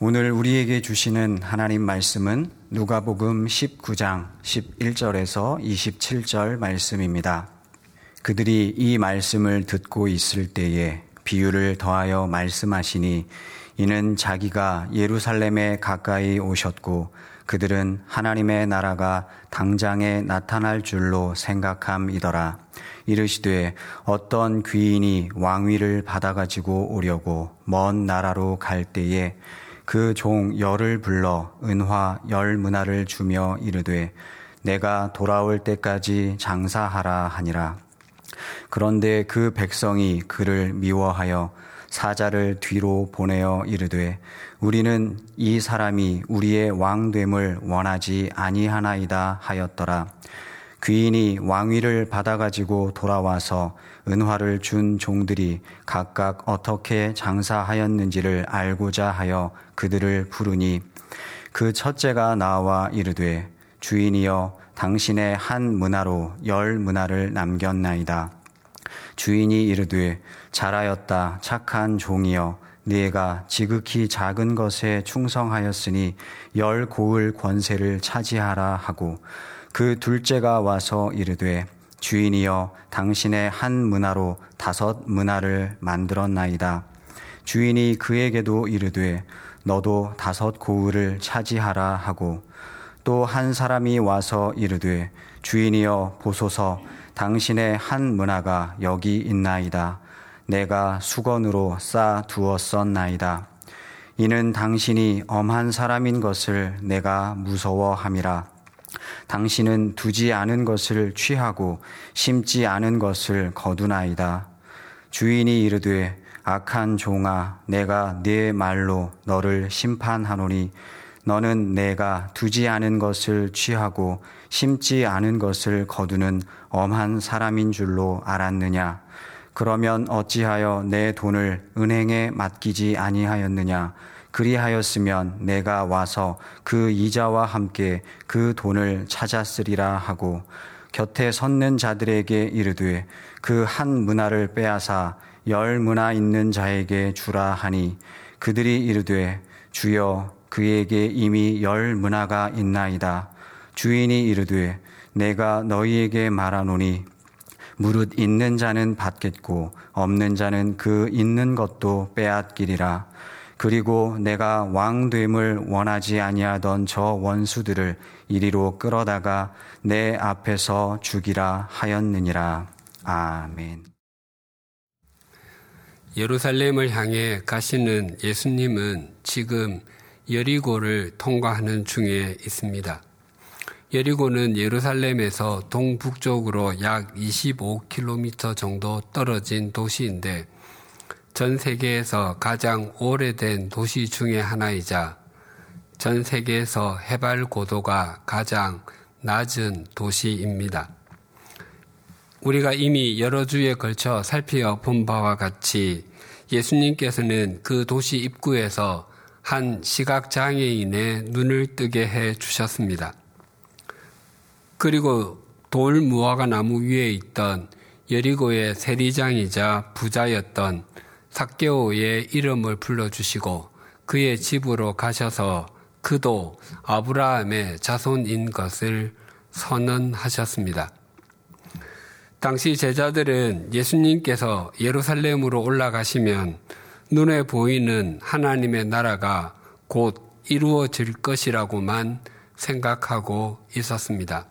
오늘 우리에게 주시는 하나님 말씀은 누가복음 19장 11절에서 27절 말씀입니다. 그들이 이 말씀을 듣고 있을 때에 비유를 더하여 말씀하시니 이는 자기가 예루살렘에 가까이 오셨고 그들은 하나님의 나라가 당장에 나타날 줄로 생각함이더라. 이르시되 어떤 귀인이 왕위를 받아가지고 오려고 먼 나라로 갈 때에 그 종 열을 불러 은화 열 문화를 주며 이르되 내가 돌아올 때까지 장사하라 하니라. 그런데 그 백성이 그를 미워하여 사자를 뒤로 보내어 이르되 우리는 이 사람이 우리의 왕됨을 원하지 아니하나이다 하였더라. 귀인이 왕위를 받아가지고 돌아와서 은화를 준 종들이 각각 어떻게 장사하였는지를 알고자 하여 그들을 부르니 그 첫째가 나와 이르되 주인이여 당신의 한 문화로 열 문화를 남겼나이다. 주인이 이르되 잘하였다 착한 종이여 네가 지극히 작은 것에 충성하였으니 열 고을 권세를 차지하라 하고 그 둘째가 와서 이르되 주인이여 당신의 한 문화로 다섯 문화를 만들었나이다. 주인이 그에게도 이르되 너도 다섯 고을을 차지하라 하고 또 한 사람이 와서 이르되 주인이여 보소서 당신의 한 문화가 여기 있나이다. 내가 수건으로 쌓아 두었었나이다. 이는 당신이 엄한 사람인 것을 내가 무서워함이라. 당신은 두지 않은 것을 취하고 심지 않은 것을 거두나이다. 주인이 이르되 악한 종아 내가 네 말로 너를 심판하노니 너는 내가 두지 않은 것을 취하고 심지 않은 것을 거두는 엄한 사람인 줄로 알았느냐? 그러면 어찌하여 내 돈을 은행에 맡기지 아니하였느냐? 그리하였으면 내가 와서 그 이자와 함께 그 돈을 찾았으리라 하고 곁에 섰는 자들에게 이르되 그 한 문화를 빼앗아 열 문화 있는 자에게 주라 하니 그들이 이르되 주여 그에게 이미 열 문화가 있나이다. 주인이 이르되 내가 너희에게 말하노니 무릇 있는 자는 받겠고 없는 자는 그 있는 것도 빼앗기리라. 그리고 내가 왕됨을 원하지 아니하던 저 원수들을 이리로 끌어다가 내 앞에서 죽이라 하였느니라. 아멘. 예루살렘을 향해 가시는 예수님은 지금 여리고를 통과하는 중에 있습니다. 여리고는 예루살렘에서 동북쪽으로 약 25km 정도 떨어진 도시인데 전 세계에서 가장 오래된 도시 중의 하나이자 전 세계에서 해발 고도가 가장 낮은 도시입니다. 우리가 이미 여러 주에 걸쳐 살펴본 바와 같이 예수님께서는 그 도시 입구에서 한 시각장애인의 눈을 뜨게 해 주셨습니다. 그리고 돌 무화과 나무 위에 있던 여리고의 세리장이자 부자였던 삭개오의 이름을 불러주시고 그의 집으로 가셔서 그도 아브라함의 자손인 것을 선언하셨습니다. 당시 제자들은 예수님께서 예루살렘으로 올라가시면 눈에 보이는 하나님의 나라가 곧 이루어질 것이라고만 생각하고 있었습니다.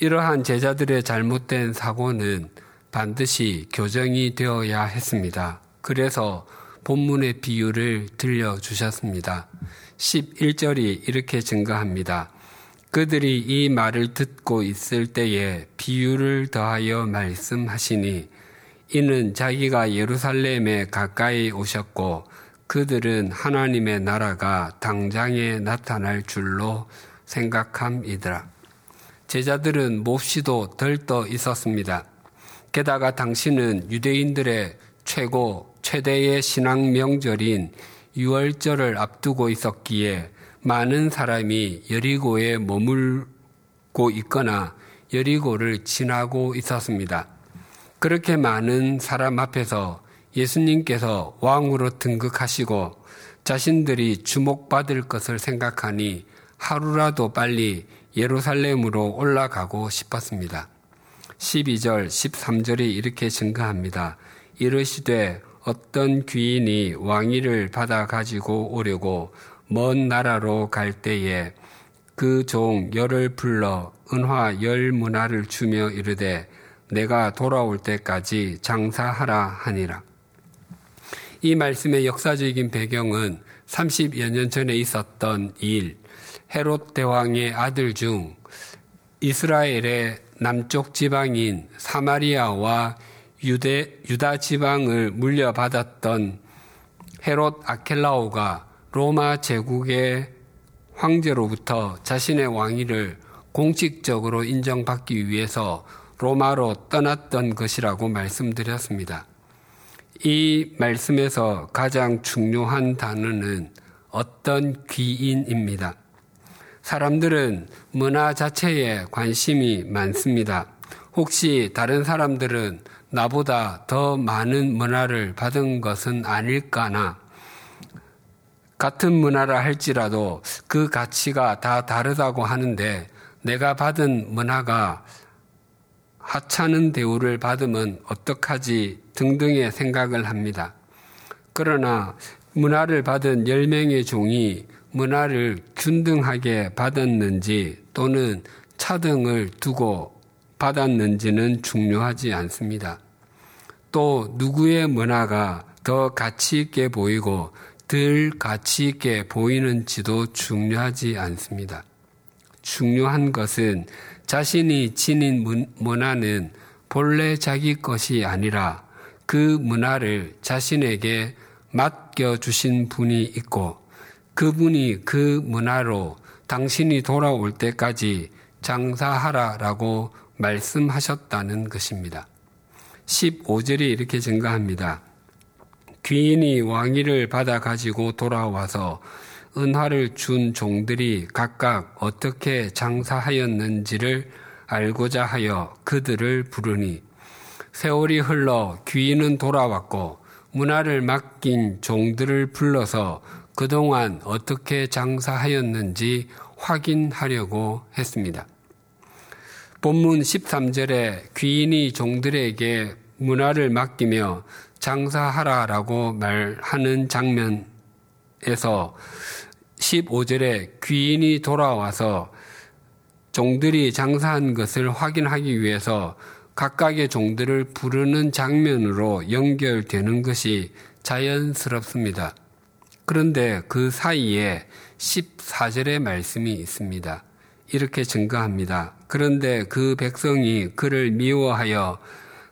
이러한 제자들의 잘못된 사고는 반드시 교정이 되어야 했습니다. 그래서 본문의 비유를 들려주셨습니다. 11절이 이렇게 증가합니다. 그들이 이 말을 듣고 있을 때에 비유를 더하여 말씀하시니 이는 자기가 예루살렘에 가까이 오셨고 그들은 하나님의 나라가 당장에 나타날 줄로 생각함이더라. 제자들은 몹시도 들떠 있었습니다. 게다가 당신은 유대인들의 최고, 최대의 신앙 명절인 유월절을 앞두고 있었기에 많은 사람이 여리고에 머물고 있거나 여리고를 지나고 있었습니다. 그렇게 많은 사람 앞에서 예수님께서 왕으로 등극하시고 자신들이 주목받을 것을 생각하니 하루라도 빨리 예루살렘으로 올라가고 싶었습니다. 12절, 13절이 이렇게 증가합니다. 이르시되 어떤 귀인이 왕위를 받아 가지고 오려고 먼 나라로 갈 때에 그 종 열을 불러 은화 열 문화를 주며 이르되 내가 돌아올 때까지 장사하라 하니라. 이 말씀의 역사적인 배경은 30여 년 전에 있었던 일, 헤롯 대왕의 아들 중 이스라엘의 남쪽 지방인 사마리아와 유대, 유다 지방을 물려받았던 헤롯 아켈라오가 로마 제국의 황제로부터 자신의 왕위를 공식적으로 인정받기 위해서 로마로 떠났던 것이라고 말씀드렸습니다. 이 말씀에서 가장 중요한 단어는 어떤 귀인입니다. 사람들은 문화 자체에 관심이 많습니다. 혹시 다른 사람들은 나보다 더 많은 문화를 받은 것은 아닐까나 같은 문화라 할지라도 그 가치가 다 다르다고 하는데 내가 받은 문화가 하찮은 대우를 받으면 어떡하지 등등의 생각을 합니다. 그러나 문화를 받은 10명의 종이 문화를 균등하게 받았는지 또는 차등을 두고 받았는지는 중요하지 않습니다. 또 누구의 문화가 더 가치 있게 보이고 덜 가치 있게 보이는지도 중요하지 않습니다. 중요한 것은 자신이 지닌 문화는 본래 자기 것이 아니라 그 문화를 자신에게 맡겨주신 분이 있고 그분이 그 문화로 당신이 돌아올 때까지 장사하라라고 말씀하셨다는 것입니다. 15절이 이렇게 증가합니다. 귀인이 왕위를 받아 가지고 돌아와서 은화를 준 종들이 각각 어떻게 장사하였는지를 알고자 하여 그들을 부르니 세월이 흘러 귀인은 돌아왔고 문화를 맡긴 종들을 불러서 그동안 어떻게 장사하였는지 확인하려고 했습니다. 본문 13절에 귀인이 종들에게 문화를 맡기며 장사하라라고 말하는 장면에서 15절에 귀인이 돌아와서 종들이 장사한 것을 확인하기 위해서 각각의 종들을 부르는 장면으로 연결되는 것이 자연스럽습니다. 그런데 그 사이에 14절의 말씀이 있습니다. 이렇게 증가합니다. 그런데 그 백성이 그를 미워하여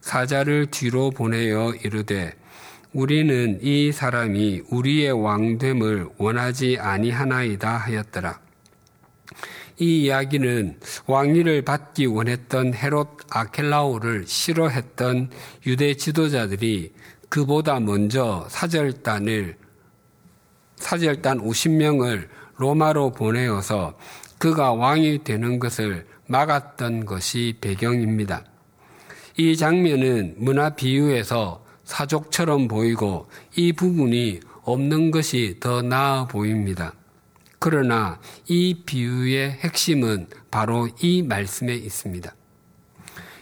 사자를 뒤로 보내어 이르되 우리는 이 사람이 우리의 왕됨을 원하지 아니하나이다 하였더라. 이 이야기는 왕위를 받기 원했던 헤롯 아켈라오를 싫어했던 유대 지도자들이 그보다 먼저 사절단을 사절단 50명을 로마로 보내어서 그가 왕이 되는 것을 막았던 것이 배경입니다. 이 장면은 문화 비유에서 사족처럼 보이고 이 부분이 없는 것이 더 나아 보입니다. 그러나 이 비유의 핵심은 바로 이 말씀에 있습니다.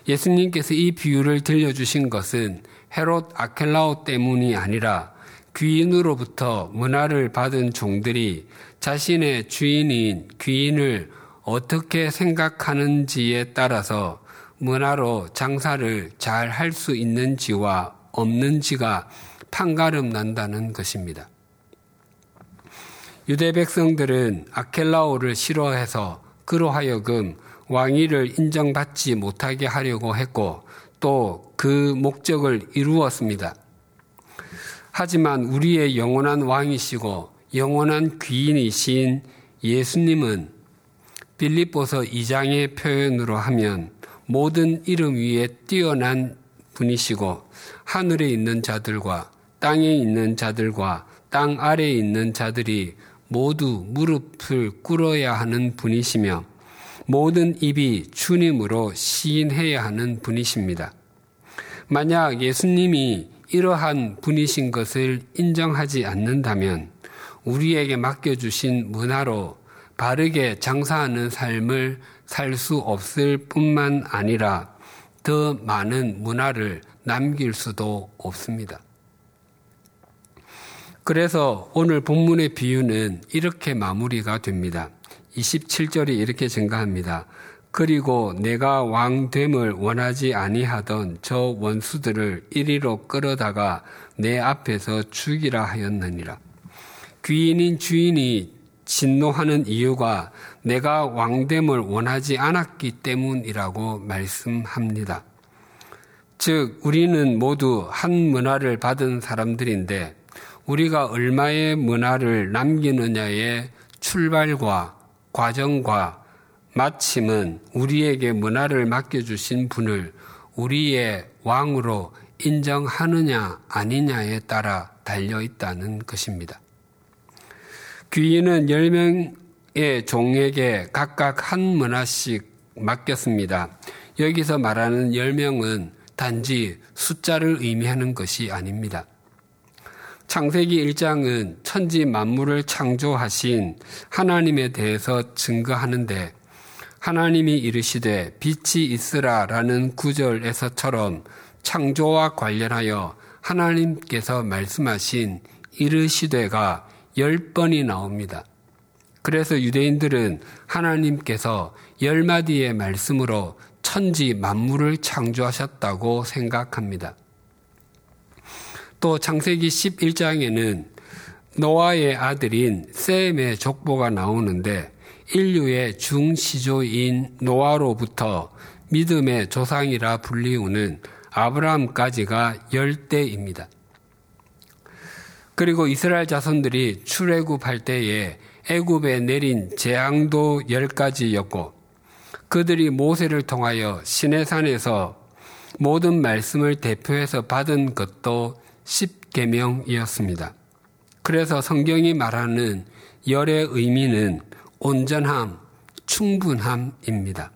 예수님께서 이 비유를 들려주신 것은 헤롯 아켈라오 때문이 아니라 귀인으로부터 문화를 받은 종들이 자신의 주인인 귀인을 어떻게 생각하는지에 따라서 문화로 장사를 잘 할 수 있는지와 없는지가 판가름 난다는 것입니다. 유대 백성들은 아켈라오를 싫어해서 그로 하여금 왕위를 인정받지 못하게 하려고 했고 또 그 목적을 이루었습니다. 하지만 우리의 영원한 왕이시고 영원한 귀인이신 예수님은 빌립보서 2장의 표현으로 하면 모든 이름 위에 뛰어난 분이시고 하늘에 있는 자들과 땅에 있는 자들과 땅 아래에 있는 자들이 모두 무릎을 꿇어야 하는 분이시며 모든 입이 주님으로 시인해야 하는 분이십니다. 만약 예수님이 이러한 분이신 것을 인정하지 않는다면 우리에게 맡겨주신 문화로 바르게 장사하는 삶을 살 수 없을 뿐만 아니라 더 많은 문화를 남길 수도 없습니다. 그래서 오늘 본문의 비유는 이렇게 마무리가 됩니다. 27절이 이렇게 증가합니다. 그리고 내가 왕됨을 원하지 아니하던 저 원수들을 이리로 끌어다가 내 앞에서 죽이라 하였느니라. 귀인인 주인이 진노하는 이유가 내가 왕됨을 원하지 않았기 때문이라고 말씀합니다. 즉, 우리는 모두 한 문화를 받은 사람들인데 우리가 얼마의 문화를 남기느냐의 출발과 과정과 마침은 우리에게 문화를 맡겨주신 분을 우리의 왕으로 인정하느냐 아니냐에 따라 달려 있다는 것입니다. 귀인은 10명의 종에게 각각 한 문화씩 맡겼습니다. 여기서 말하는 10명은 단지 숫자를 의미하는 것이 아닙니다. 창세기 1장은 천지 만물을 창조하신 하나님에 대해서 증거하는데 하나님이 이르시되 빛이 있으라라는 구절에서처럼 창조와 관련하여 하나님께서 말씀하신 이르시되가 열 번이 나옵니다. 그래서 유대인들은 하나님께서 열 마디의 말씀으로 천지 만물을 창조하셨다고 생각합니다. 또 창세기 11장에는 노아의 아들인 셈의 족보가 나오는데 인류의 중시조인 노아로부터 믿음의 조상이라 불리우는 아브라함까지가 열대입니다. 그리고 이스라엘 자손들이 출애굽할 때에 애굽에 내린 재앙도 열 가지였고 그들이 모세를 통하여 시내산에서 모든 말씀을 대표해서 받은 것도 십계명이었습니다. 그래서 성경이 말하는 열의 의미는 온전함, 충분함입니다.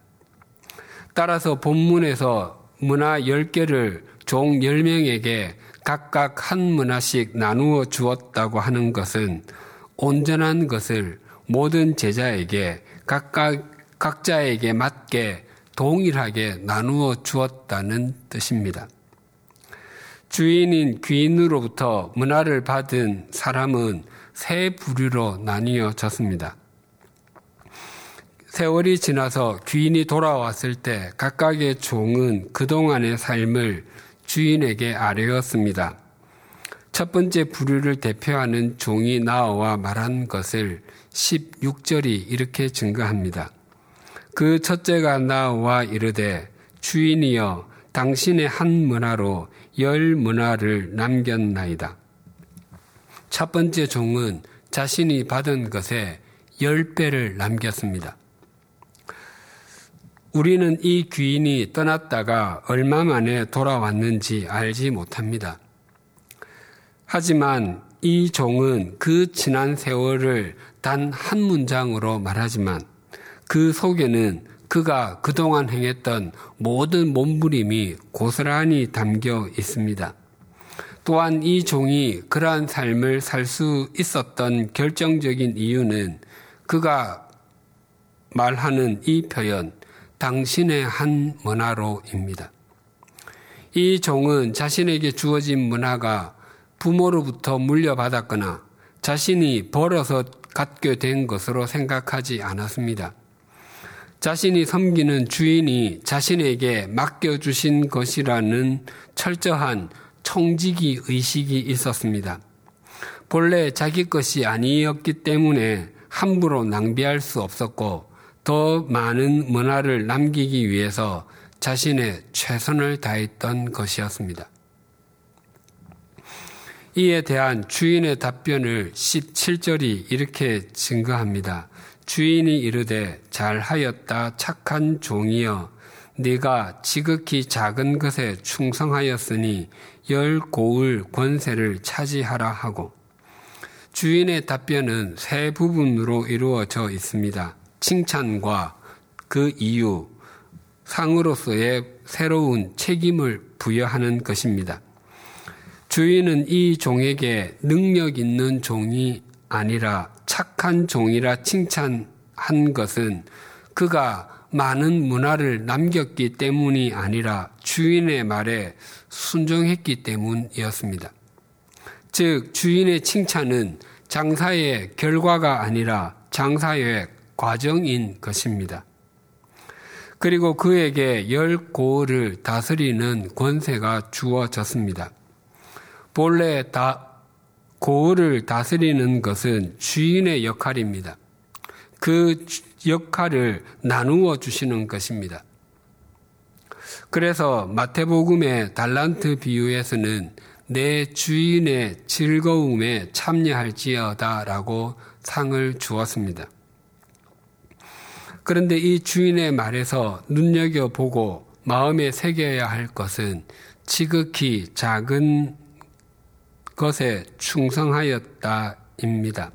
따라서 본문에서 문화 10개를 종 10명에게 각각 한 문화씩 나누어 주었다고 하는 것은 온전한 것을 모든 제자에게 각각 각자에게 맞게 동일하게 나누어 주었다는 뜻입니다. 주인인 귀인으로부터 문화를 받은 사람은 세 부류로 나뉘어졌습니다. 세월이 지나서 귀인이 돌아왔을 때 각각의 종은 그동안의 삶을 주인에게 아뢰었습니다. 첫 번째 부류를 대표하는 종이 나와 말한 것을 16절이 이렇게 증거합니다. 그 첫째가 나와 이르되 주인이여 당신의 한 문화로 열 문화를 남겼나이다. 첫 번째 종은 자신이 받은 것에 열 배를 남겼습니다. 우리는 이 귀인이 떠났다가 얼마 만에 돌아왔는지 알지 못합니다. 하지만 이 종은 그 지난 세월을 단 한 문장으로 말하지만 그 속에는 그가 그동안 행했던 모든 몸부림이 고스란히 담겨 있습니다. 또한 이 종이 그러한 삶을 살 수 있었던 결정적인 이유는 그가 말하는 이 표현, 당신의 한 문화로입니다. 이 종은 자신에게 주어진 문화가 부모로부터 물려받았거나 자신이 벌어서 갖게 된 것으로 생각하지 않았습니다. 자신이 섬기는 주인이 자신에게 맡겨주신 것이라는 철저한 청지기 의식이 있었습니다. 본래 자기 것이 아니었기 때문에 함부로 낭비할 수 없었고 더 많은 문화를 남기기 위해서 자신의 최선을 다했던 것이었습니다. 이에 대한 주인의 답변을 17절이 이렇게 증거합니다. 주인이 이르되 잘하였다 착한 종이여 네가 지극히 작은 것에 충성하였으니 열 고을 권세를 차지하라 하고 주인의 답변은 세 부분으로 이루어져 있습니다. 칭찬과 그 이유, 상으로서의 새로운 책임을 부여하는 것입니다. 주인은 이 종에게 능력 있는 종이 아니라 착한 종이라 칭찬한 것은 그가 많은 문화를 남겼기 때문이 아니라 주인의 말에 순종했기 때문이었습니다. 즉, 주인의 칭찬은 장사의 결과가 아니라 장사의 과정인 것입니다. 그리고 그에게 열 고을을 다스리는 권세가 주어졌습니다. 본래 다 고을을 다스리는 것은 주인의 역할입니다. 그 역할을 나누어 주시는 것입니다. 그래서 마태복음의 달란트 비유에서는 내 주인의 즐거움에 참여할지어다라고 상을 주었습니다. 그런데 이 주인의 말에서 눈여겨보고 마음에 새겨야 할 것은 지극히 작은 것에 충성하였다입니다.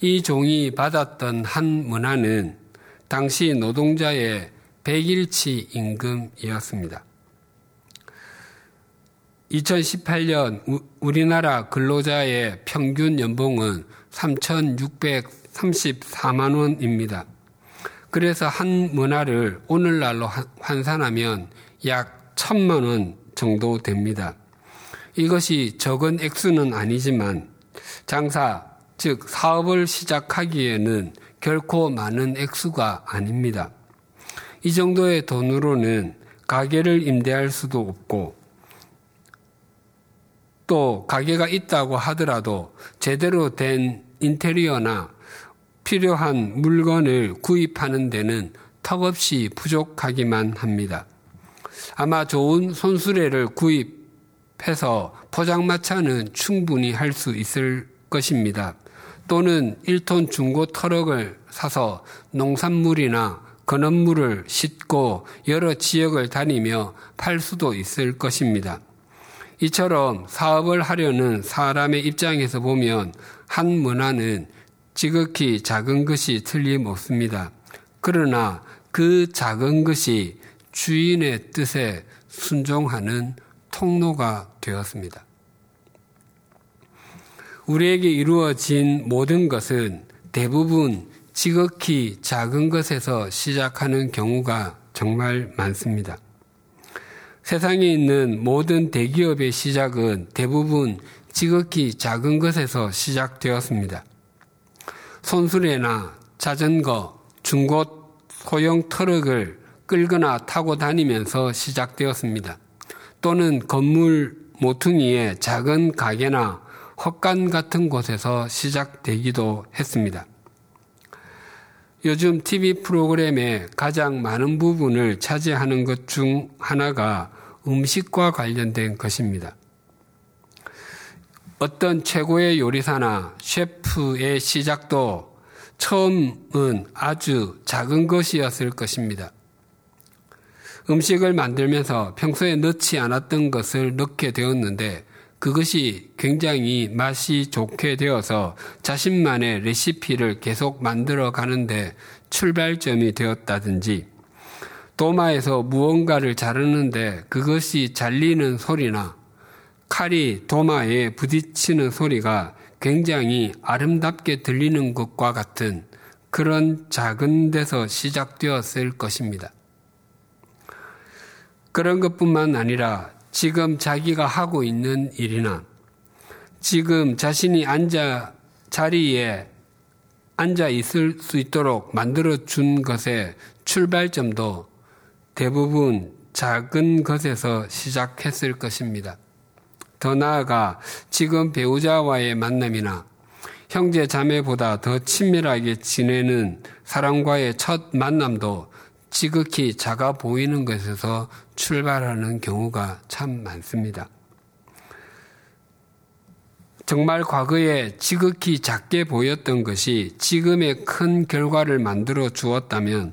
이 종이 받았던 한 문화는 당시 노동자의 100일치 임금이었습니다. 2018년 우리나라 근로자의 평균 연봉은 3,634만 원입니다. 그래서 한 문화를 오늘날로 환산하면 약 천만 원 정도 됩니다. 이것이 적은 액수는 아니지만 장사, 즉 사업을 시작하기에는 결코 많은 액수가 아닙니다. 이 정도의 돈으로는 가게를 임대할 수도 없고 또 가게가 있다고 하더라도 제대로 된 인테리어나 필요한 물건을 구입하는 데는 턱없이 부족하기만 합니다. 아마 좋은 손수레를 구입해서 포장마차는 충분히 할 수 있을 것입니다. 또는 1톤 중고 트럭을 사서 농산물이나 건어물을 싣고 여러 지역을 다니며 팔 수도 있을 것입니다. 이처럼 사업을 하려는 사람의 입장에서 보면 한 문화는 지극히 작은 것이 틀림없습니다. 그러나 그 작은 것이 주인의 뜻에 순종하는 통로가 되었습니다. 우리에게 이루어진 모든 것은 대부분 지극히 작은 것에서 시작하는 경우가 정말 많습니다. 세상에 있는 모든 대기업의 시작은 대부분 지극히 작은 것에서 시작되었습니다. 손수레나 자전거, 중고 소형 트럭을 끌거나 타고 다니면서 시작되었습니다. 또는 건물 모퉁이의 작은 가게나 헛간 같은 곳에서 시작되기도 했습니다. 요즘 TV 프로그램의 가장 많은 부분을 차지하는 것 중 하나가 음식과 관련된 것입니다. 어떤 최고의 요리사나 셰프의 시작도 처음은 아주 작은 것이었을 것입니다. 음식을 만들면서 평소에 넣지 않았던 것을 넣게 되었는데 그것이 굉장히 맛이 좋게 되어서 자신만의 레시피를 계속 만들어 가는데 출발점이 되었다든지 도마에서 무언가를 자르는데 그것이 잘리는 소리나 칼이 도마에 부딪히는 소리가 굉장히 아름답게 들리는 것과 같은 그런 작은 데서 시작되었을 것입니다. 그런 것뿐만 아니라 지금 자기가 하고 있는 일이나 지금 자신이 앉아 자리에 앉아 있을 수 있도록 만들어 준 것의 출발점도 대부분 작은 것에서 시작했을 것입니다. 더 나아가 지금 배우자와의 만남이나 형제 자매보다 더 친밀하게 지내는 사람과의 첫 만남도 지극히 작아 보이는 것에서 출발하는 경우가 참 많습니다. 정말 과거에 지극히 작게 보였던 것이 지금의 큰 결과를 만들어 주었다면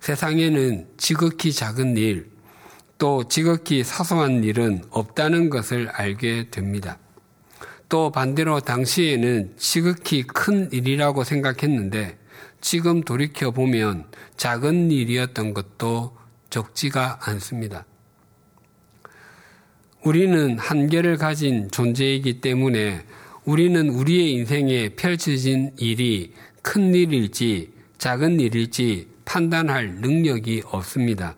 세상에는 지극히 작은 일, 또 지극히 사소한 일은 없다는 것을 알게 됩니다. 또 반대로 당시에는 지극히 큰 일이라고 생각했는데 지금 돌이켜 보면 작은 일이었던 것도 적지가 않습니다. 우리는 한계를 가진 존재이기 때문에 우리는 우리의 인생에 펼쳐진 일이 큰 일일지 작은 일일지 판단할 능력이 없습니다.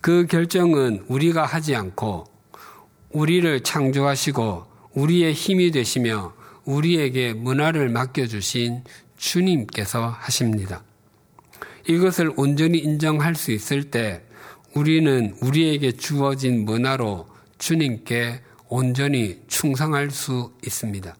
그 결정은 우리가 하지 않고 우리를 창조하시고 우리의 힘이 되시며 우리에게 문화를 맡겨주신 주님께서 하십니다. 이것을 온전히 인정할 수 있을 때 우리는 우리에게 주어진 문화로 주님께 온전히 충성할 수 있습니다.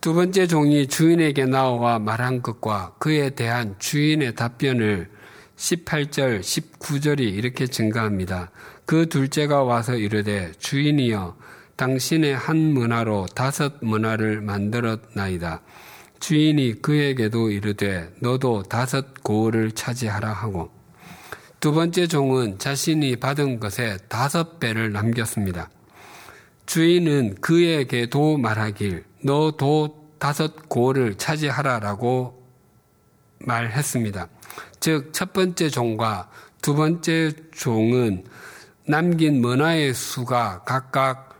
두 번째 종이 주인에게 나와 말한 것과 그에 대한 주인의 답변을 18절, 19절이 이렇게 증가합니다. 그 둘째가 와서 이르되 주인이여 당신의 한 문화로 다섯 문화를 만들었나이다. 주인이 그에게도 이르되 너도 다섯 고을을 차지하라 하고 두 번째 종은 자신이 받은 것에 다섯 배를 남겼습니다. 주인은 그에게도 말하길 너도 다섯 고을을 차지하라라고 말했습니다. 즉, 첫 번째 종과 두 번째 종은 남긴 문화의 수가 각각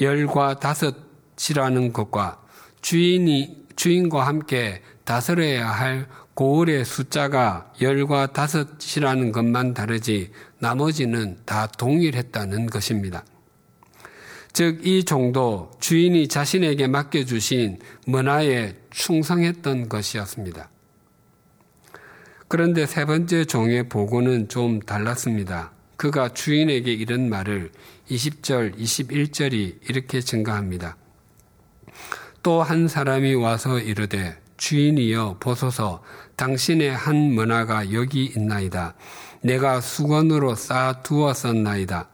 열과 다섯이라는 것과 주인이, 주인과 함께 다스려야 할 고을의 숫자가 열과 다섯이라는 것만 다르지 나머지는 다 동일했다는 것입니다. 즉, 이 종도 주인이 자신에게 맡겨주신 문화에 충성했던 것이었습니다. 그런데 세 번째 종의 보고는 좀 달랐습니다. 그가 주인에게 이런 말을 20절, 21절이 이렇게 증가합니다. 또 한 사람이 와서 이르되 주인이여 보소서 당신의 한 문화가 여기 있나이다. 내가 수건으로 쌓아 두었었나이다.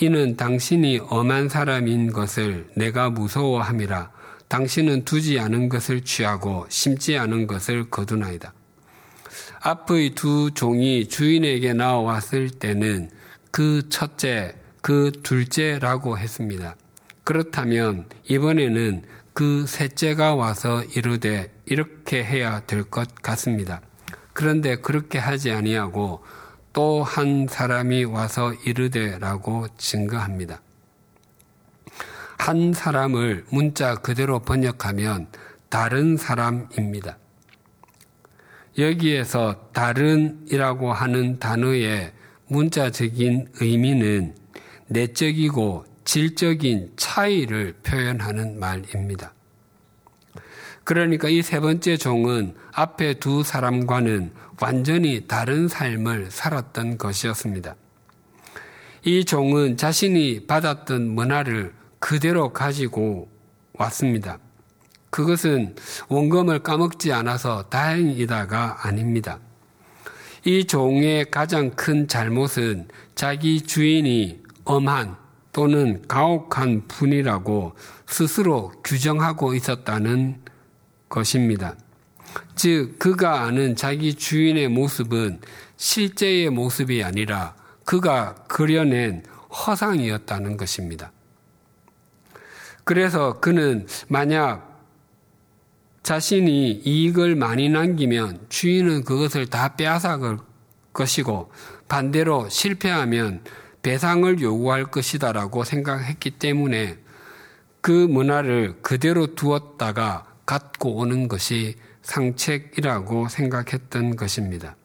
이는 당신이 엄한 사람인 것을 내가 무서워함이라. 당신은 두지 않은 것을 취하고 심지 않은 것을 거두나이다. 앞의 두 종이 주인에게 나왔을 때는 그 첫째, 그 둘째라고 했습니다. 그렇다면 이번에는 그 셋째가 와서 이르되 이렇게 해야 될 것 같습니다. 그런데 그렇게 하지 아니하고 또 한 사람이 와서 이르되라고 증거합니다. 한 사람을 문자 그대로 번역하면 다른 사람입니다. 여기에서 다른이라고 하는 단어의 문자적인 의미는 내적이고 질적인 차이를 표현하는 말입니다. 그러니까 이 세 번째 종은 앞에 두 사람과는 완전히 다른 삶을 살았던 것이었습니다. 이 종은 자신이 받았던 문화를 그대로 가지고 왔습니다. 그것은 원금을 까먹지 않아서 다행이다가 아닙니다. 이 종의 가장 큰 잘못은 자기 주인이 엄한 또는 가혹한 분이라고 스스로 규정하고 있었다는 것입니다. 즉, 그가 아는 자기 주인의 모습은 실제의 모습이 아니라 그가 그려낸 허상이었다는 것입니다. 그래서 그는 만약 자신이 이익을 많이 남기면 주인은 그것을 다 빼앗아갈 것이고 반대로 실패하면 배상을 요구할 것이다라고 생각했기 때문에 그 문화를 그대로 두었다가 갖고 오는 것이 상책이라고 생각했던 것입니다.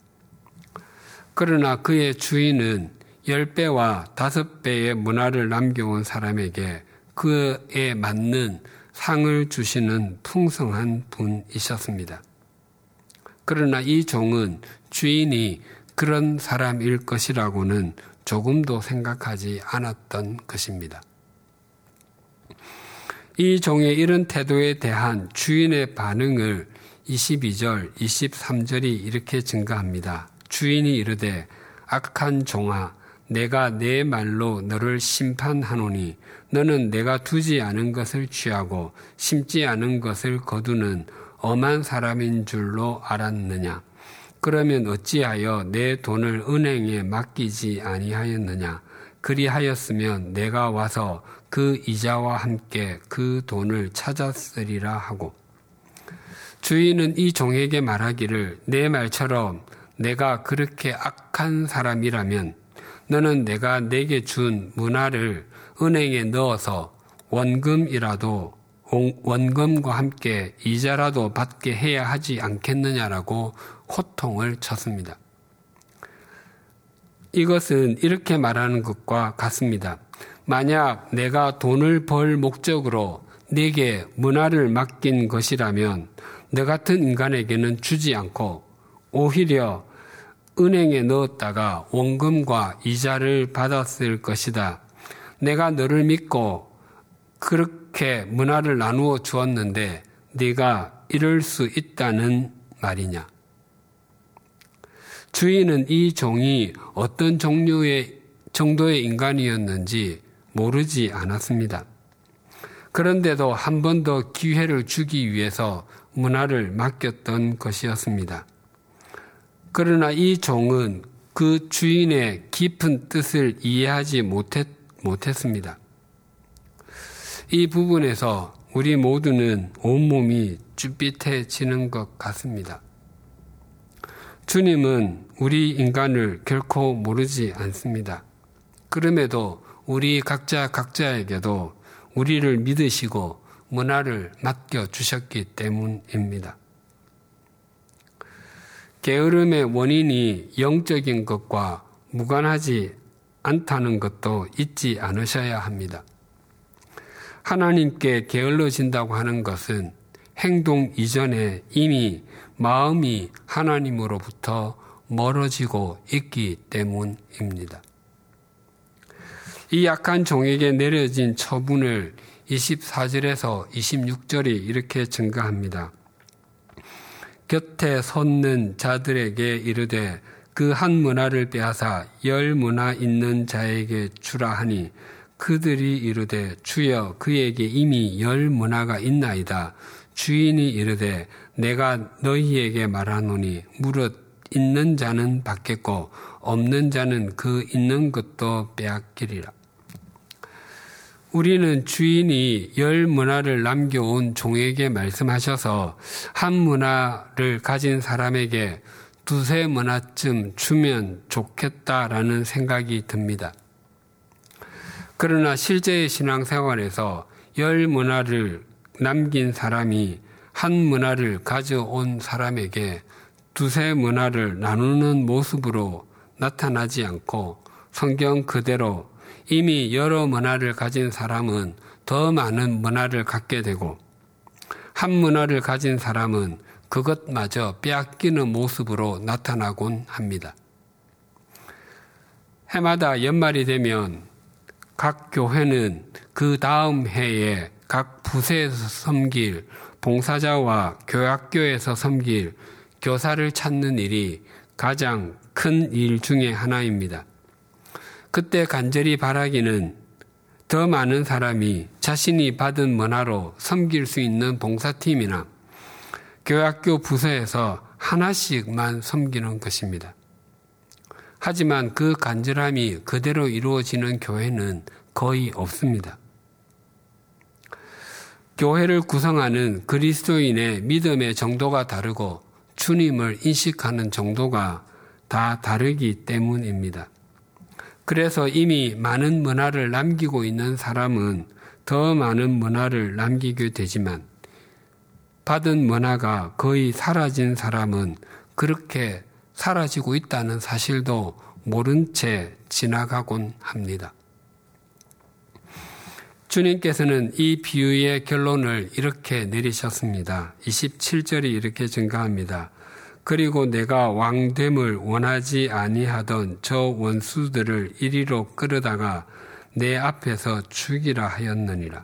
그러나 그의 주인은 10배와 5배의 문화를 남겨온 사람에게 그에 맞는 상을 주시는 풍성한 분이셨습니다. 그러나 이 종은 주인이 그런 사람일 것이라고는 조금도 생각하지 않았던 것입니다. 이 종의 이런 태도에 대한 주인의 반응을 22절, 23절이 이렇게 증가합니다. 주인이 이르되 악한 종아 내가 내 말로 너를 심판하노니 너는 내가 두지 않은 것을 취하고 심지 않은 것을 거두는 엄한 사람인 줄로 알았느냐? 그러면 어찌하여 내 돈을 은행에 맡기지 아니하였느냐? 그리하였으면 내가 와서 그 이자와 함께 그 돈을 찾았으리라 하고 주인은 이 종에게 말하기를 내 말처럼 내가 그렇게 악한 사람이라면 너는 내가 내게 준 문화를 은행에 넣어서 원금이라도 원금과 함께 이자라도 받게 해야 하지 않겠느냐라고 호통을 쳤습니다. 이것은 이렇게 말하는 것과 같습니다. 만약 내가 돈을 벌 목적으로 내게 문화를 맡긴 것이라면 너 같은 인간에게는 주지 않고 오히려 은행에 넣었다가 원금과 이자를 받았을 것이다. 내가 너를 믿고 그렇게 문화를 나누어 주었는데 네가 이럴 수 있다는 말이냐? 주인은 이 종이 어떤 종류의 정도의 인간이었는지 모르지 않았습니다. 그런데도 한 번 더 기회를 주기 위해서 문화를 맡겼던 것이었습니다. 그러나 이 종은 그 주인의 깊은 뜻을 이해하지 못했, 못했습니다. 이 부분에서 우리 모두는 온몸이 쭈삣해지는 것 같습니다. 주님은 우리 인간을 결코 모르지 않습니다. 그럼에도 우리 각자 각자에게도 우리를 믿으시고 문화를 맡겨 주셨기 때문입니다. 게으름의 원인이 영적인 것과 무관하지 않다는 것도 잊지 않으셔야 합니다. 하나님께 게을러진다고 하는 것은 행동 이전에 이미 마음이 하나님으로부터 멀어지고 있기 때문입니다. 이 약한 종에게 내려진 처분을 24절에서 26절이 이렇게 증가합니다. 곁에 섰는 자들에게 이르되 그 한 문화를 빼앗아 열 문화 있는 자에게 주라 하니 그들이 이르되 주여 그에게 이미 열 문화가 있나이다. 주인이 이르되 내가 너희에게 말하노니 무릇 있는 자는 받겠고 없는 자는 그 있는 것도 빼앗기리라. 우리는 주인이 열 문화를 남겨온 종에게 말씀하셔서 한 문화를 가진 사람에게 두세 문화쯤 주면 좋겠다라는 생각이 듭니다. 그러나 실제의 신앙생활에서 열 문화를 남긴 사람이 한 문화를 가져온 사람에게 두세 문화를 나누는 모습으로 나타나지 않고 성경 그대로 이미 여러 문화를 가진 사람은 더 많은 문화를 갖게 되고 한 문화를 가진 사람은 그것마저 빼앗기는 모습으로 나타나곤 합니다. 해마다 연말이 되면 각 교회는 그 다음 해에 각 부서에서 섬길 봉사자와 교학교에서 섬길 교사를 찾는 일이 가장 큰 일 중의 하나입니다. 그때 간절히 바라기는 더 많은 사람이 자신이 받은 문화로 섬길 수 있는 봉사팀이나 교학교 부서에서 하나씩만 섬기는 것입니다. 하지만 그 간절함이 그대로 이루어지는 교회는 거의 없습니다. 교회를 구성하는 그리스도인의 믿음의 정도가 다르고 주님을 인식하는 정도가 다 다르기 때문입니다. 그래서 이미 많은 문화를 남기고 있는 사람은 더 많은 문화를 남기게 되지만 받은 문화가 거의 사라진 사람은 그렇게 사라지고 있다는 사실도 모른 채 지나가곤 합니다. 주님께서는 이 비유의 결론을 이렇게 내리셨습니다. 27절이 이렇게 증가합니다. 그리고 내가 왕됨을 원하지 아니하던 저 원수들을 이리로 끌어다가 내 앞에서 죽이라 하였느니라.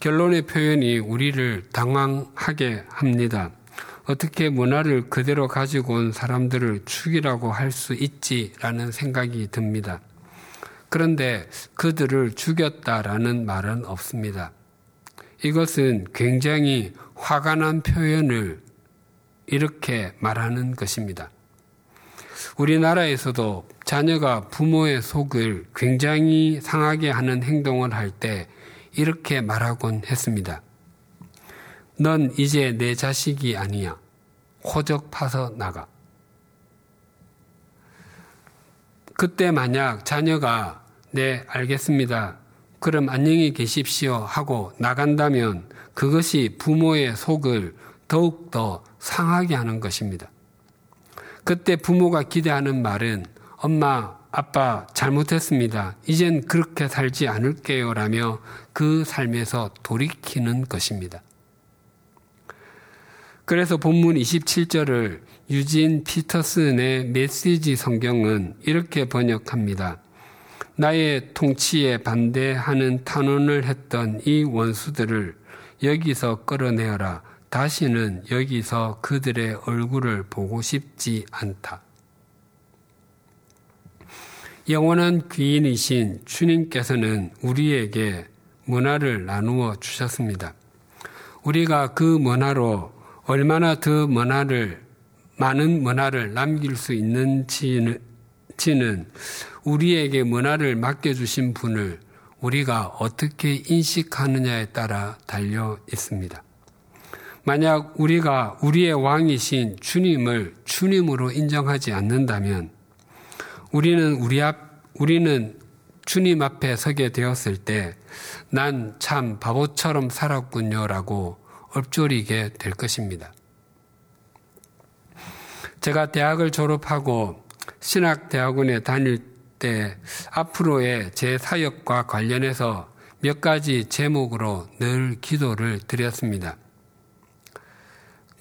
결론의 표현이 우리를 당황하게 합니다. 어떻게 문화를 그대로 가지고 온 사람들을 죽이라고 할 수 있지라는 생각이 듭니다. 그런데 그들을 죽였다라는 말은 없습니다. 이것은 굉장히 화가 난 표현을 이렇게 말하는 것입니다. 우리나라에서도 자녀가 부모의 속을 굉장히 상하게 하는 행동을 할 때 이렇게 말하곤 했습니다. 넌 이제 내 자식이 아니야. 호적 파서 나가. 그때 만약 자녀가 네, 알겠습니다. 그럼 안녕히 계십시오 하고 나간다면 그것이 부모의 속을 더욱더 상하게 하는 것입니다. 그때 부모가 기대하는 말은 엄마, 아빠 잘못했습니다. 이젠 그렇게 살지 않을게요. 라며 그 삶에서 돌이키는 것입니다. 그래서 본문 27절을 유진 피터슨의 메시지 성경은 이렇게 번역합니다. 나의 통치에 반대하는 탄원을 했던 이 원수들을 여기서 끌어내어라. 다시는 여기서 그들의 얼굴을 보고 싶지 않다. 영원한 귀인이신 주님께서는 우리에게 문화를 나누어 주셨습니다. 우리가 그 문화로 얼마나 더 문화를 많은 문화를 남길 수 있는지는 우리에게 문화를 맡겨주신 분을 우리가 어떻게 인식하느냐에 따라 달려 있습니다. 만약 우리가 우리의 왕이신 주님을 주님으로 인정하지 않는다면 우리는 우리 앞, 우리는 주님 앞에 서게 되었을 때 난 참 바보처럼 살았군요라고 읊조리게 될 것입니다. 제가 대학을 졸업하고 신학대학원에 다닐 때 앞으로의 제 사역과 관련해서 몇 가지 제목으로 늘 기도를 드렸습니다.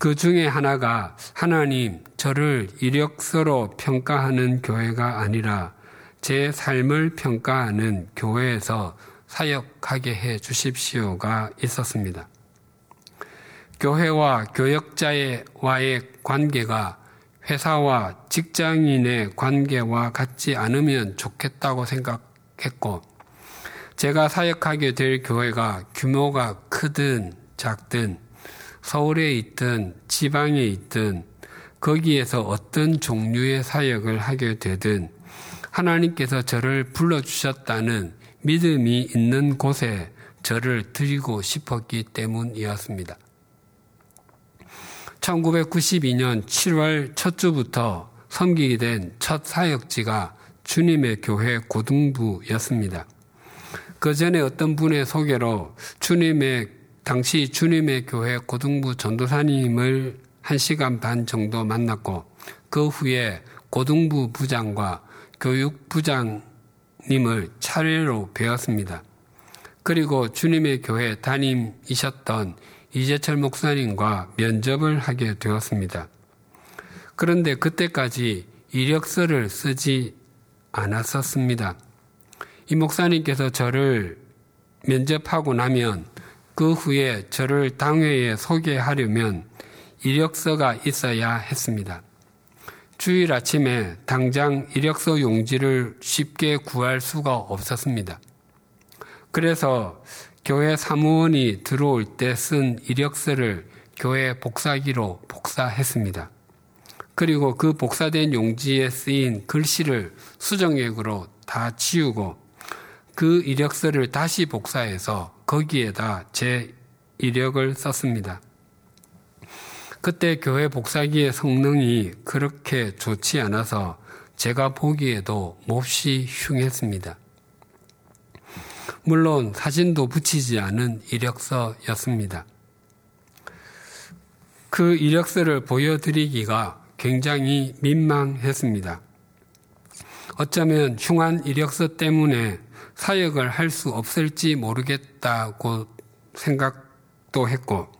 그 중에 하나가 하나님 저를 이력서로 평가하는 교회가 아니라 제 삶을 평가하는 교회에서 사역하게 해 주십시오가 있었습니다. 교회와 교역자와의 관계가 회사와 직장인의 관계와 같지 않으면 좋겠다고 생각했고, 제가 사역하게 될 교회가 규모가 크든 작든, 서울에 있든 지방에 있든, 거기에서 어떤 종류의 사역을 하게 되든, 하나님께서 저를 불러주셨다는 믿음이 있는 곳에 저를 드리고 싶었기 때문이었습니다. 1992년 7월 첫 주부터 섬기게 된 첫 사역지가 주님의 교회 고등부였습니다. 그 전에 어떤 분의 소개로 주님의 당시 주님의 교회 고등부 전도사님을 한 시간 반 정도 만났고 그 후에 고등부 부장과 교육부장님을 차례로 배웠습니다. 그리고 주님의 교회 담임이셨던 이재철 목사님과 면접을 하게 되었습니다. 그런데 그때까지 이력서를 쓰지 않았었습니다. 이 목사님께서 저를 면접하고 나면 그 후에 저를 당회에 소개하려면 이력서가 있어야 했습니다. 주일 아침에 당장 이력서 용지를 쉽게 구할 수가 없었습니다. 그래서 교회 사무원이 들어올 때 쓴 이력서를 교회 복사기로 복사했습니다. 그리고 그 복사된 용지에 쓰인 글씨를 수정액으로 다 지우고 그 이력서를 다시 복사해서 거기에다 제 이력을 썼습니다. 그때 교회 복사기의 성능이 그렇게 좋지 않아서 제가 보기에도 몹시 흉했습니다. 물론 사진도 붙이지 않은 이력서였습니다. 그 이력서를 보여드리기가 굉장히 민망했습니다. 어쩌면 흉한 이력서 때문에 사역을 할 수 없을지 모르겠다고 생각도 했고,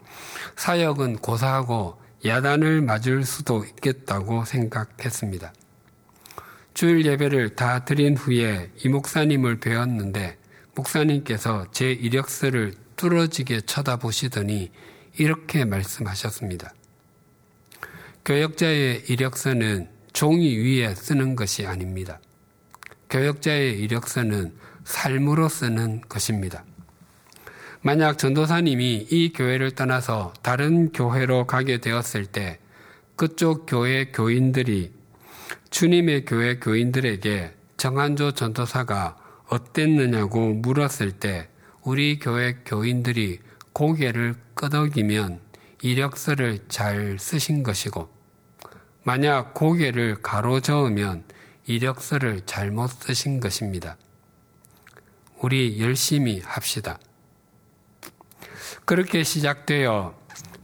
사역은 고사하고 야단을 맞을 수도 있겠다고 생각했습니다. 주일 예배를 다 드린 후에 이 목사님을 배웠는데 목사님께서 제 이력서를 뚫어지게 쳐다보시더니 이렇게 말씀하셨습니다. 교역자의 이력서는 종이 위에 쓰는 것이 아닙니다. 교역자의 이력서는 삶으로 쓰는 것입니다. 만약 전도사님이 이 교회를 떠나서 다른 교회로 가게 되었을 때 그쪽 교회 교인들이 주님의 교회 교인들에게 정한조 전도사가 어땠느냐고 물었을 때 우리 교회 교인들이 고개를 끄덕이면 이력서를 잘 쓰신 것이고 만약 고개를 가로저으면 이력서를 잘못 쓰신 것입니다. 우리 열심히 합시다. 그렇게 시작되어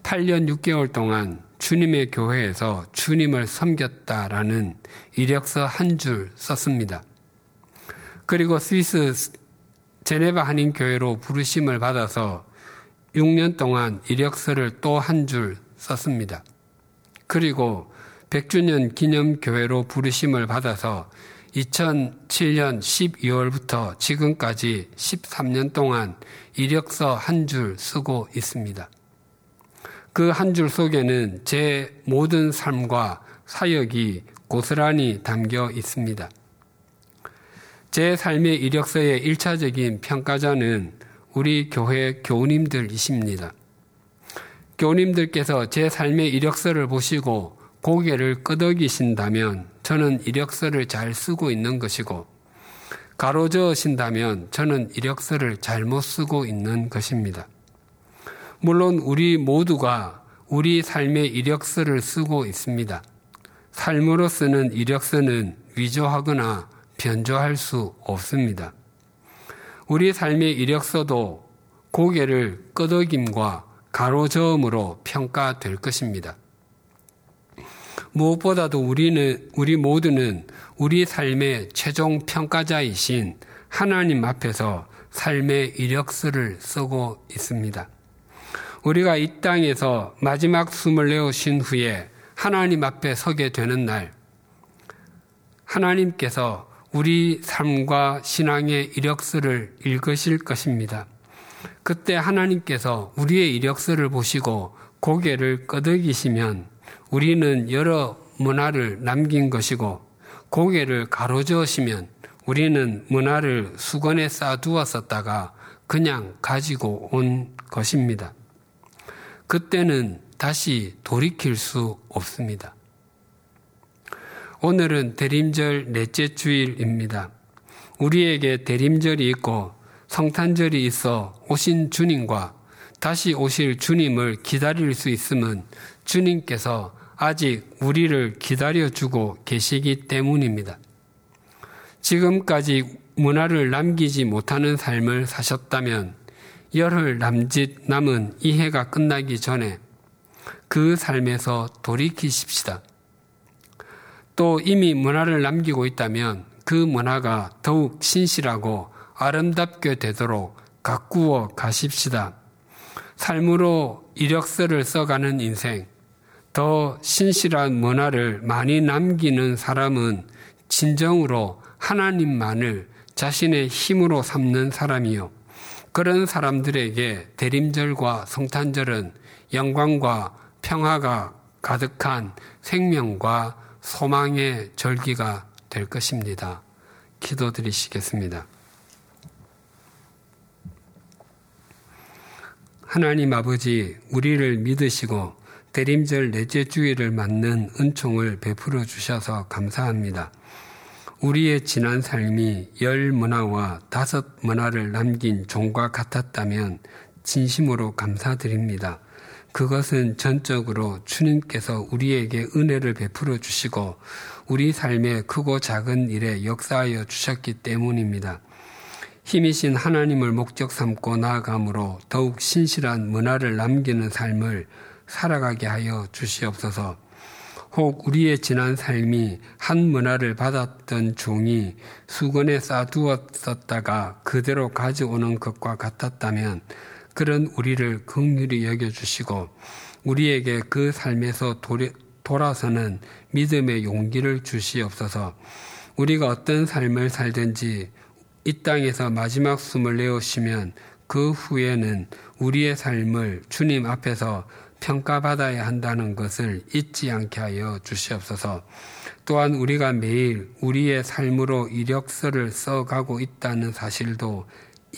8년 6개월 동안 주님의 교회에서 주님을 섬겼다라는 이력서 한 줄 썼습니다. 그리고 스위스 제네바 한인교회로 부르심을 받아서 6년 동안 이력서를 또 한 줄 썼습니다. 그리고 100주년 기념교회로 부르심을 받아서 2007년 12월부터 지금까지 13년 동안 이력서 한 줄 쓰고 있습니다. 그 한 줄 속에는 제 모든 삶과 사역이 고스란히 담겨 있습니다. 제 삶의 이력서의 1차적인 평가자는 우리 교회 교우님들이십니다. 교우님들께서 제 삶의 이력서를 보시고 고개를 끄덕이신다면 저는 이력서를 잘 쓰고 있는 것이고 가로저으신다면 저는 이력서를 잘못 쓰고 있는 것입니다. 물론 우리 모두가 우리 삶의 이력서를 쓰고 있습니다. 삶으로 쓰는 이력서는 위조하거나 변조할 수 없습니다. 우리 삶의 이력서도 고개를 끄덕임과 가로저음으로 평가될 것입니다. 무엇보다도 우리는, 우리 모두는 우리 삶의 최종 평가자이신 하나님 앞에서 삶의 이력서를 쓰고 있습니다. 우리가 이 땅에서 마지막 숨을 내어쉰 후에 하나님 앞에 서게 되는 날, 하나님께서 우리 삶과 신앙의 이력서를 읽으실 것입니다. 그때 하나님께서 우리의 이력서를 보시고 고개를 끄덕이시면 우리는 여러 문화를 남긴 것이고 고개를 가로저으시면 우리는 문화를 수건에 쌓아두었었다가 그냥 가지고 온 것입니다. 그때는 다시 돌이킬 수 없습니다. 오늘은 대림절 넷째 주일입니다. 우리에게 대림절이 있고 성탄절이 있어 오신 주님과 다시 오실 주님을 기다릴 수 있음은 주님께서 아직 우리를 기다려주고 계시기 때문입니다. 지금까지 문화를 남기지 못하는 삶을 사셨다면 열흘 남짓 남은 이 해가 끝나기 전에 그 삶에서 돌이키십시다. 또 이미 문화를 남기고 있다면 그 문화가 더욱 신실하고 아름답게 되도록 가꾸어 가십시다. 삶으로 이력서를 써가는 인생, 더 신실한 문화를 많이 남기는 사람은 진정으로 하나님만을 자신의 힘으로 삼는 사람이요. 그런 사람들에게 대림절과 성탄절은 영광과 평화가 가득한 생명과 소망의 절기가 될 것입니다. 기도드리시겠습니다. 하나님 아버지, 우리를 믿으시고 대림절 넷째 주일을 맞는 은총을 베풀어 주셔서 감사합니다. 우리의 지난 삶이 열 문화와 다섯 문화를 남긴 종과 같았다면 진심으로 감사드립니다. 그것은 전적으로 주님께서 우리에게 은혜를 베풀어 주시고 우리 삶의 크고 작은 일에 역사하여 주셨기 때문입니다. 힘이신 하나님을 목적 삼고 나아감으로 더욱 신실한 문화를 남기는 삶을 살아가게 하여 주시옵소서. 혹 우리의 지난 삶이 한 문화를 받았던 종이 수건에 쌓아두었었다가 그대로 가져오는 것과 같았다면 그런 우리를 극률히 여겨주시고 우리에게 그 삶에서 돌아서는 믿음의 용기를 주시옵소서 우리가 어떤 삶을 살든지 이 땅에서 마지막 숨을 내어쉬면 그 후에는 우리의 삶을 주님 앞에서 평가받아야 한다는 것을 잊지 않게 하여 주시옵소서. 또한 우리가 매일 우리의 삶으로 이력서를 써가고 있다는 사실도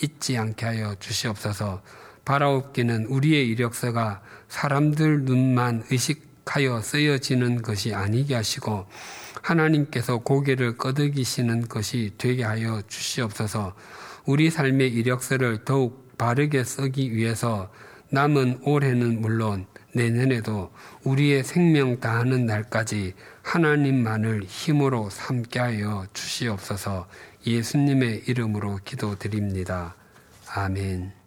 잊지 않게 하여 주시옵소서. 바라옵기는 우리의 이력서가 사람들 눈만 의식하여 쓰여지는 것이 아니게 하시고 하나님께서 고개를 끄덕이시는 것이 되게 하여 주시옵소서. 우리 삶의 이력서를 더욱 바르게 쓰기 위해서 남은 올해는 물론 내년에도 우리의 생명 다하는 날까지 하나님만을 힘으로 삼게 하여 주시옵소서 예수님의 이름으로 기도드립니다. 아멘.